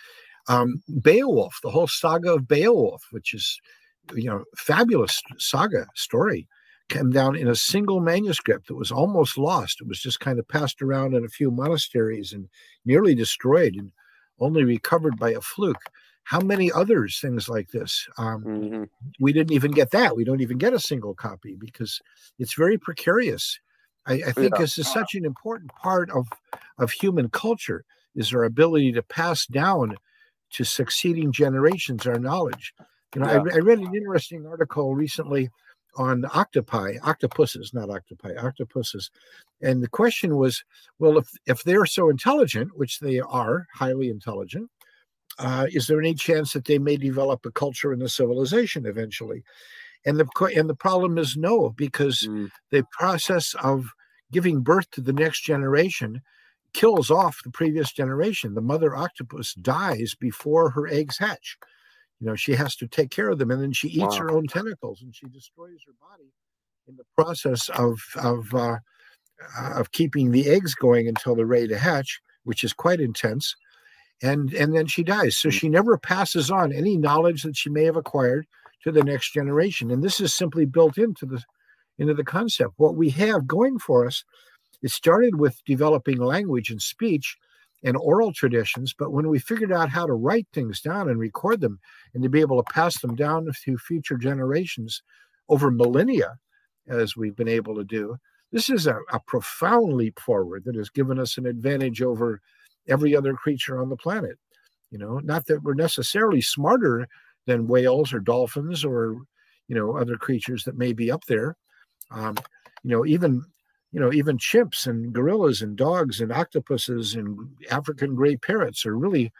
Um, Beowulf, the whole saga of Beowulf, which is you know, fabulous saga story came down in a single manuscript that was almost lost. It was just kind of passed around in a few monasteries and nearly destroyed and only recovered by a fluke. How many others things like this? Um, mm-hmm. We didn't even get that. We don't even get a single copy because it's very precarious. I, I think yeah. this is such an important part of of human culture is our ability to pass down to succeeding generations our knowledge. You know, yeah. I, I, read an interesting article recently on octopi, octopuses, not octopi, octopuses. And the question was, well, if, if they're so intelligent, which they are highly intelligent, uh, is there any chance that they may develop a culture and a civilization eventually? And the and the problem is no, because mm. the process of giving birth to the next generation kills off the previous generation. The mother octopus dies before her eggs hatch you know she has to take care of them and then she eats wow. her own tentacles and she destroys her body in the process of of uh, uh, of keeping the eggs going until they're ready to hatch which is quite intense and and then she dies so mm. she never passes on any knowledge that she may have acquired to the next generation and this is simply built into the into the concept. What we have going for us, it started with developing language and speech and oral traditions, but when we figured out how to write things down and record them and to be able to pass them down to future generations over millennia, as we've been able to do, this is a, a profound leap forward that has given us an advantage over every other creature on the planet. You know, not that we're necessarily smarter than whales or dolphins or you know other creatures that may be up there. Um, you know, even you know even chimps and gorillas and dogs and octopuses and African gray parrots are really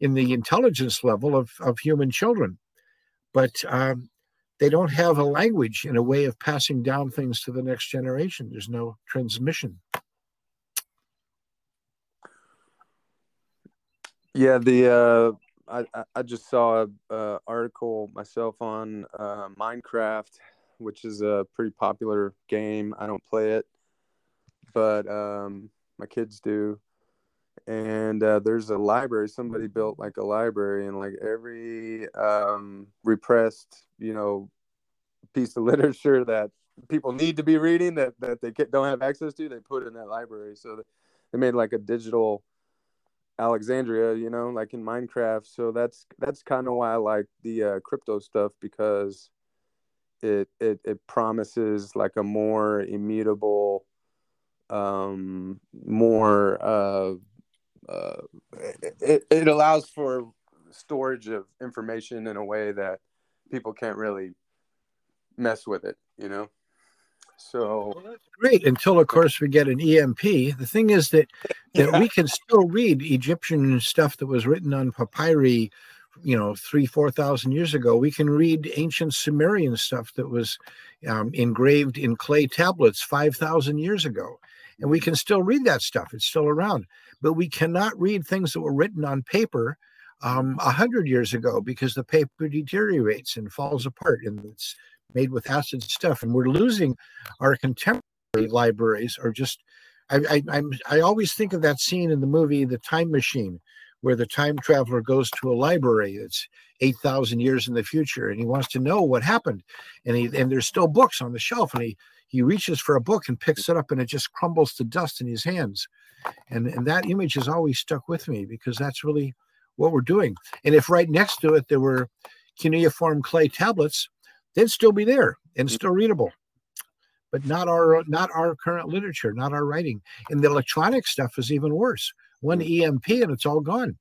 in the intelligence level of of human children, but um, they don't have a language and a way of passing down things to the next generation. There's no transmission. Yeah, the uh, I I just saw a, a article myself on uh, Minecraft, which is a pretty popular game. I don't play it, but um, my kids do. And uh, there's a library. Somebody built like a library, and like every um, repressed, you know, piece of literature that people need to be reading that that they don't have access to, they put in that library. So they made like a digital Alexandria, you know, like in Minecraft. So that's that's kind of why I like the uh, crypto stuff because it it it promises like a more immutable, um, more uh, uh, it it allows for storage of information in a way that people can't really mess with it, you know. So well, that's great until, of course, we get an EMP. The thing is that that yeah. we can still read Egyptian stuff that was written on papyri, you know, three four thousand years ago. We can read ancient Sumerian stuff that was um, engraved in clay tablets five thousand years ago, and we can still read that stuff. It's still around, but we cannot read things that were written on paper um, a um, hundred years ago because the paper deteriorates and falls apart, and it's made with acid stuff, and we're losing our contemporary libraries. Or just, I, I, I'm, I always think of that scene in the movie The Time Machine, where the time traveler goes to a library that's 8,000 years in the future, and he wants to know what happened, and he and there's still books on the shelf, and he he reaches for a book and picks it up, and it just crumbles to dust in his hands, and and that image has always stuck with me because that's really what we're doing. And if right next to it there were cuneiform clay tablets, they'd still be there and mm. still readable but not our not our current literature not our writing and the electronic stuff is even worse one mm. emp and it's all gone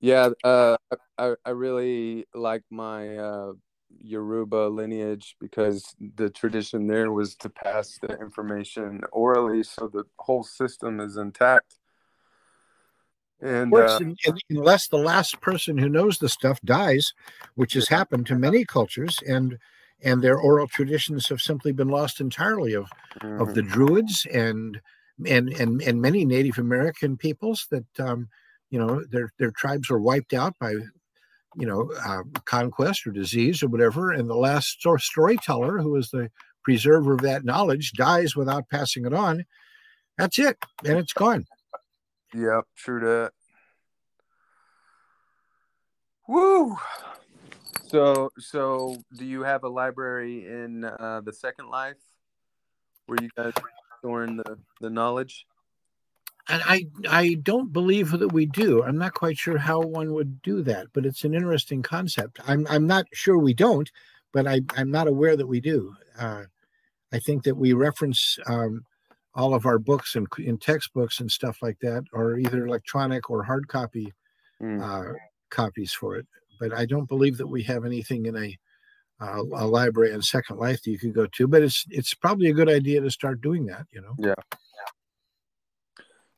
yeah uh, I, I really like my uh, yoruba lineage because the tradition there was to pass the information orally so the whole system is intact and, uh, unless the last person who knows the stuff dies, which has happened to many cultures, and and their oral traditions have simply been lost entirely of mm-hmm. of the mm-hmm. Druids and and and and many Native American peoples that um, you know their their tribes were wiped out by you know uh, conquest or disease or whatever, and the last storyteller, who is the preserver of that knowledge, dies without passing it on. That's it, and it's gone. Yep, true that. Woo! So, so do you have a library in uh, the Second Life where you guys storing the the knowledge? And I I don't believe that we do. I'm not quite sure how one would do that, but it's an interesting concept. I'm I'm not sure we don't, but I I'm not aware that we do. Uh, I think that we reference um, all of our books and in textbooks and stuff like that are either electronic or hard copy mm. uh, copies for it. But I don't believe that we have anything in a uh, a library in Second Life that you could go to. But it's it's probably a good idea to start doing that. You know. Yeah.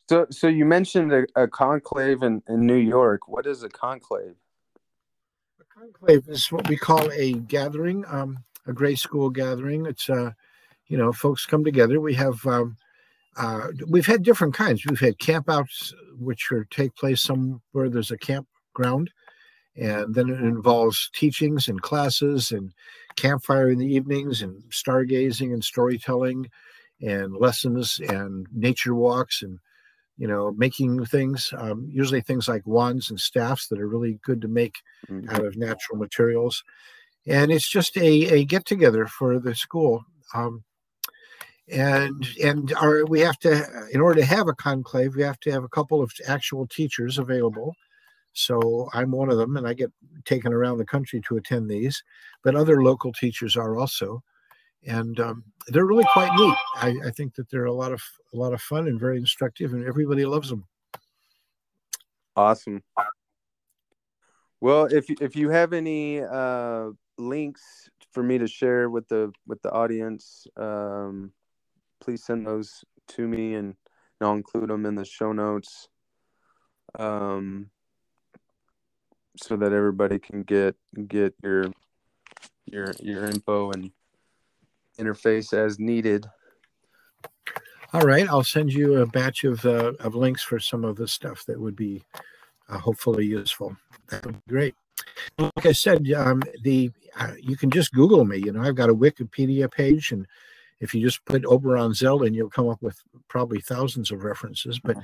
So so you mentioned a, a conclave in, in New York. What is a conclave? A conclave is what we call a gathering, um, a Grey School gathering. It's uh, you know, folks come together. We have um, uh, we've had different kinds. We've had campouts, which are, take place somewhere there's a campground, and then it involves teachings and classes and campfire in the evenings and stargazing and storytelling and lessons and nature walks and you know making things um, usually things like wands and staffs that are really good to make mm-hmm. out of natural materials and it's just a, a get together for the school. Um, and and our, we have to, in order to have a conclave, we have to have a couple of actual teachers available. So I'm one of them, and I get taken around the country to attend these. But other local teachers are also, and um, they're really quite neat. I, I think that they're a lot of a lot of fun and very instructive, and everybody loves them. Awesome. Well, if if you have any uh, links for me to share with the with the audience, um, please send those to me, and I'll include them in the show notes, um, so that everybody can get get your your your info and interface as needed. All right, I'll send you a batch of uh, of links for some of the stuff that would be uh, hopefully useful. That would be great. Like I said, um, the uh, you can just Google me. You know, I've got a Wikipedia page, and if you just put Oberon Zell in, you'll come up with probably thousands of references. But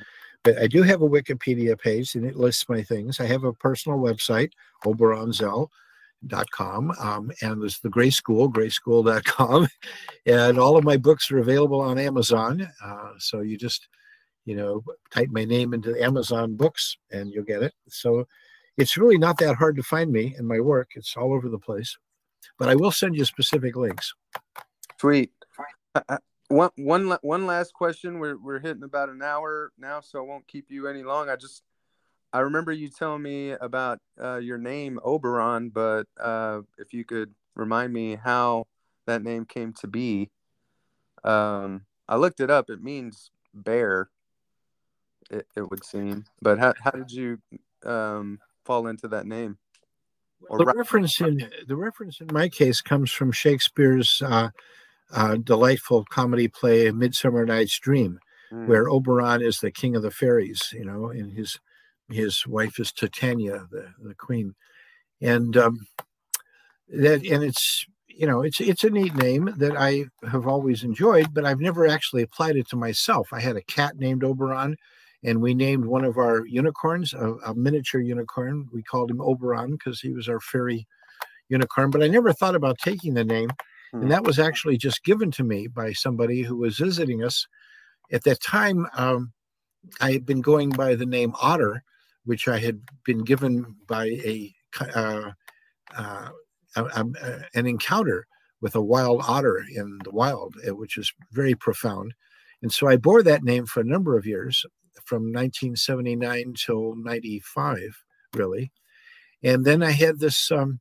but I do have a Wikipedia page, and it lists my things. I have a personal website, oberonzell.com, um, and there's the Grey School, greyschool.com, and all of my books are available on Amazon. Uh, so you just you know type my name into Amazon books, and you'll get it. So it's really not that hard to find me and my work. It's all over the place. But I will send you specific links. Sweet. Uh, uh, one one one last question. We're we're hitting about an hour now, so I won't keep you any long. I just I remember you telling me about uh, your name Oberon, but uh, if you could remind me how that name came to be. Um, I looked it up. It means bear. It, it would seem, but how how did you um, fall into that name? the reference in the reference in my case comes from Shakespeare's uh, uh, delightful comedy play *Midsummer Night's Dream*, mm. where Oberon is the king of the fairies, you know, and his his wife is Titania, the the queen, and um, that and it's you know it's it's a neat name that I have always enjoyed, but I've never actually applied it to myself. I had a cat named Oberon and we named one of our unicorns a, a miniature unicorn. We called him Oberon because he was our fairy unicorn. But I never thought about taking the name, and hmm. that was actually just given to me by somebody who was visiting us. At that time, um, I had been going by the name Otter, which I had been given by a, uh, uh, a, a, an encounter with a wild otter in the wild, uh, which is very profound. And so I bore that name for a number of years from 1979 till 95, really. And then I had this um,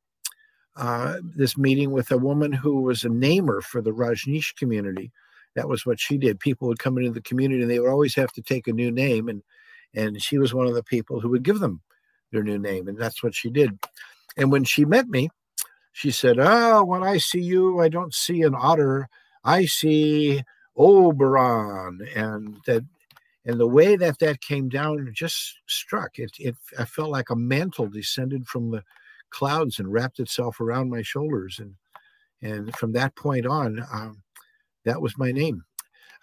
uh, this meeting with a woman who was a namer for the Rajneesh community. That was what she did. People would come into the community and they would always have to take a new name, and and she was one of the people who would give them their new name, and that's what she did. And when she met me, she said, "Oh, when I see you, I don't see an otter. I see Oberon," and that and the way that that came down just struck. It it i felt like a mantle descended from the clouds and wrapped itself around my shoulders. And and from that point on um, that was my name.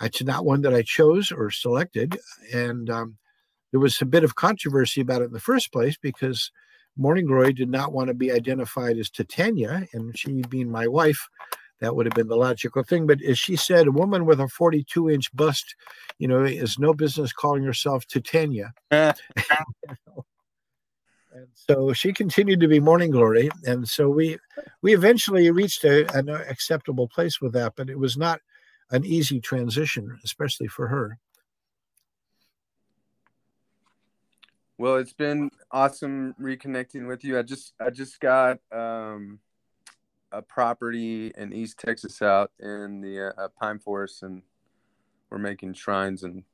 It's not one that i chose or selected. And um, there was a bit of controversy about it in the first place because morning glory did not want to be identified as titania and she being my wife that would have been the logical thing. But as she said, a woman with a 42 inch bust, you know, is no business calling herself Titania. Eh. and so she continued to be morning glory. And so we we eventually reached a, an acceptable place with that, but it was not an easy transition, especially for her. Well, it's been awesome reconnecting with you. I just I just got um a property in East Texas out in the uh, pine forest, and we're making shrines and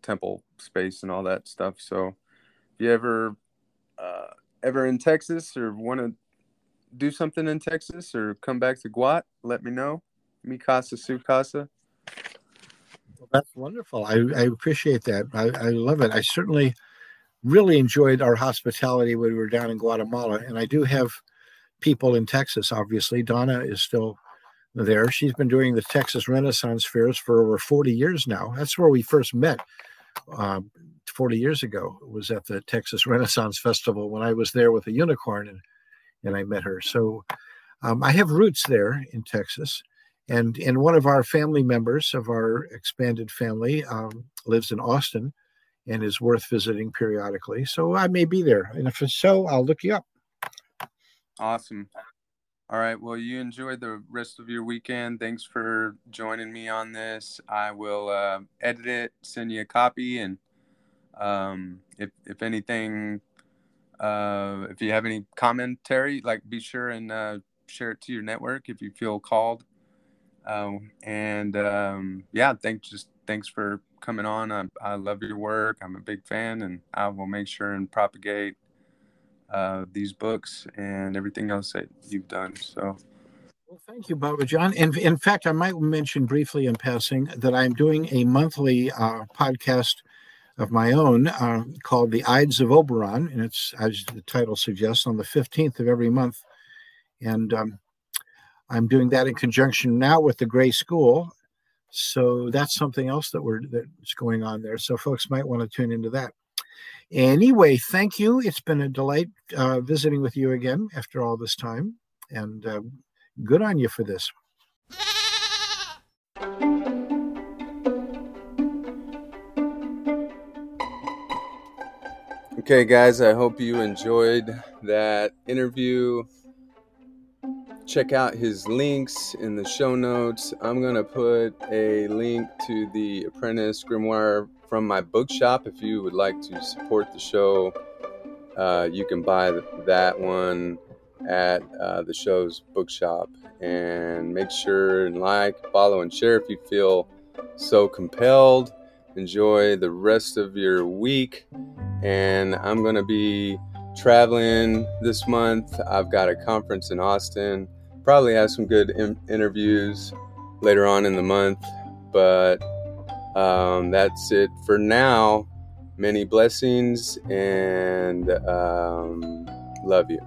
temple space and all that stuff. So, if you ever uh, ever in Texas or want to do something in Texas or come back to Guat, let me know. Mi casa, su casa. Well, that's wonderful. I, I appreciate that. I, I love it. I certainly really enjoyed our hospitality when we were down in Guatemala, and I do have people in Texas, obviously. Donna is still there. She's been doing the Texas Renaissance fairs for over 40 years now. That's where we first met um, 40 years ago. It was at the Texas Renaissance Festival when I was there with a unicorn and, and I met her. So um, I have roots there in Texas, and and one of our family members of our expanded family um, lives in Austin, and is worth visiting periodically. So I may be there, and if so, I'll look you up. Awesome. All right. Well, you enjoy the rest of your weekend. Thanks for joining me on this. I will uh, edit it, send you a copy, and um, if if anything, uh, if you have any commentary, like be sure and uh, share it to your network if you feel called. Um, and um, yeah, thanks. Just thanks for coming on. I, I love your work. I'm a big fan, and I will make sure and propagate uh, these books and everything else that you've done. So. Well, thank you, Baba John. And in fact, I might mention briefly in passing that I'm doing a monthly uh, podcast of my own uh, called The Ides of Oberon. And it's, as the title suggests, on the 15th of every month. And um, I'm doing that in conjunction now with the Grey School. So that's something else that we're that's going on there. So folks might want to tune into that. Anyway, thank you. It's been a delight uh, visiting with you again after all this time, and uh, good on you for this. Okay, guys, I hope you enjoyed that interview check out his links in the show notes. I'm going to put a link to the Apprentice Grimoire from my bookshop. If you would like to support the show, uh, you can buy that one at uh, the show's bookshop. And make sure and like, follow, and share if you feel so compelled. Enjoy the rest of your week. And I'm going to be traveling this month. I've got a conference in Austin probably have some good in- interviews later on in the month. But um, that's it for now. Many blessings and um, love you.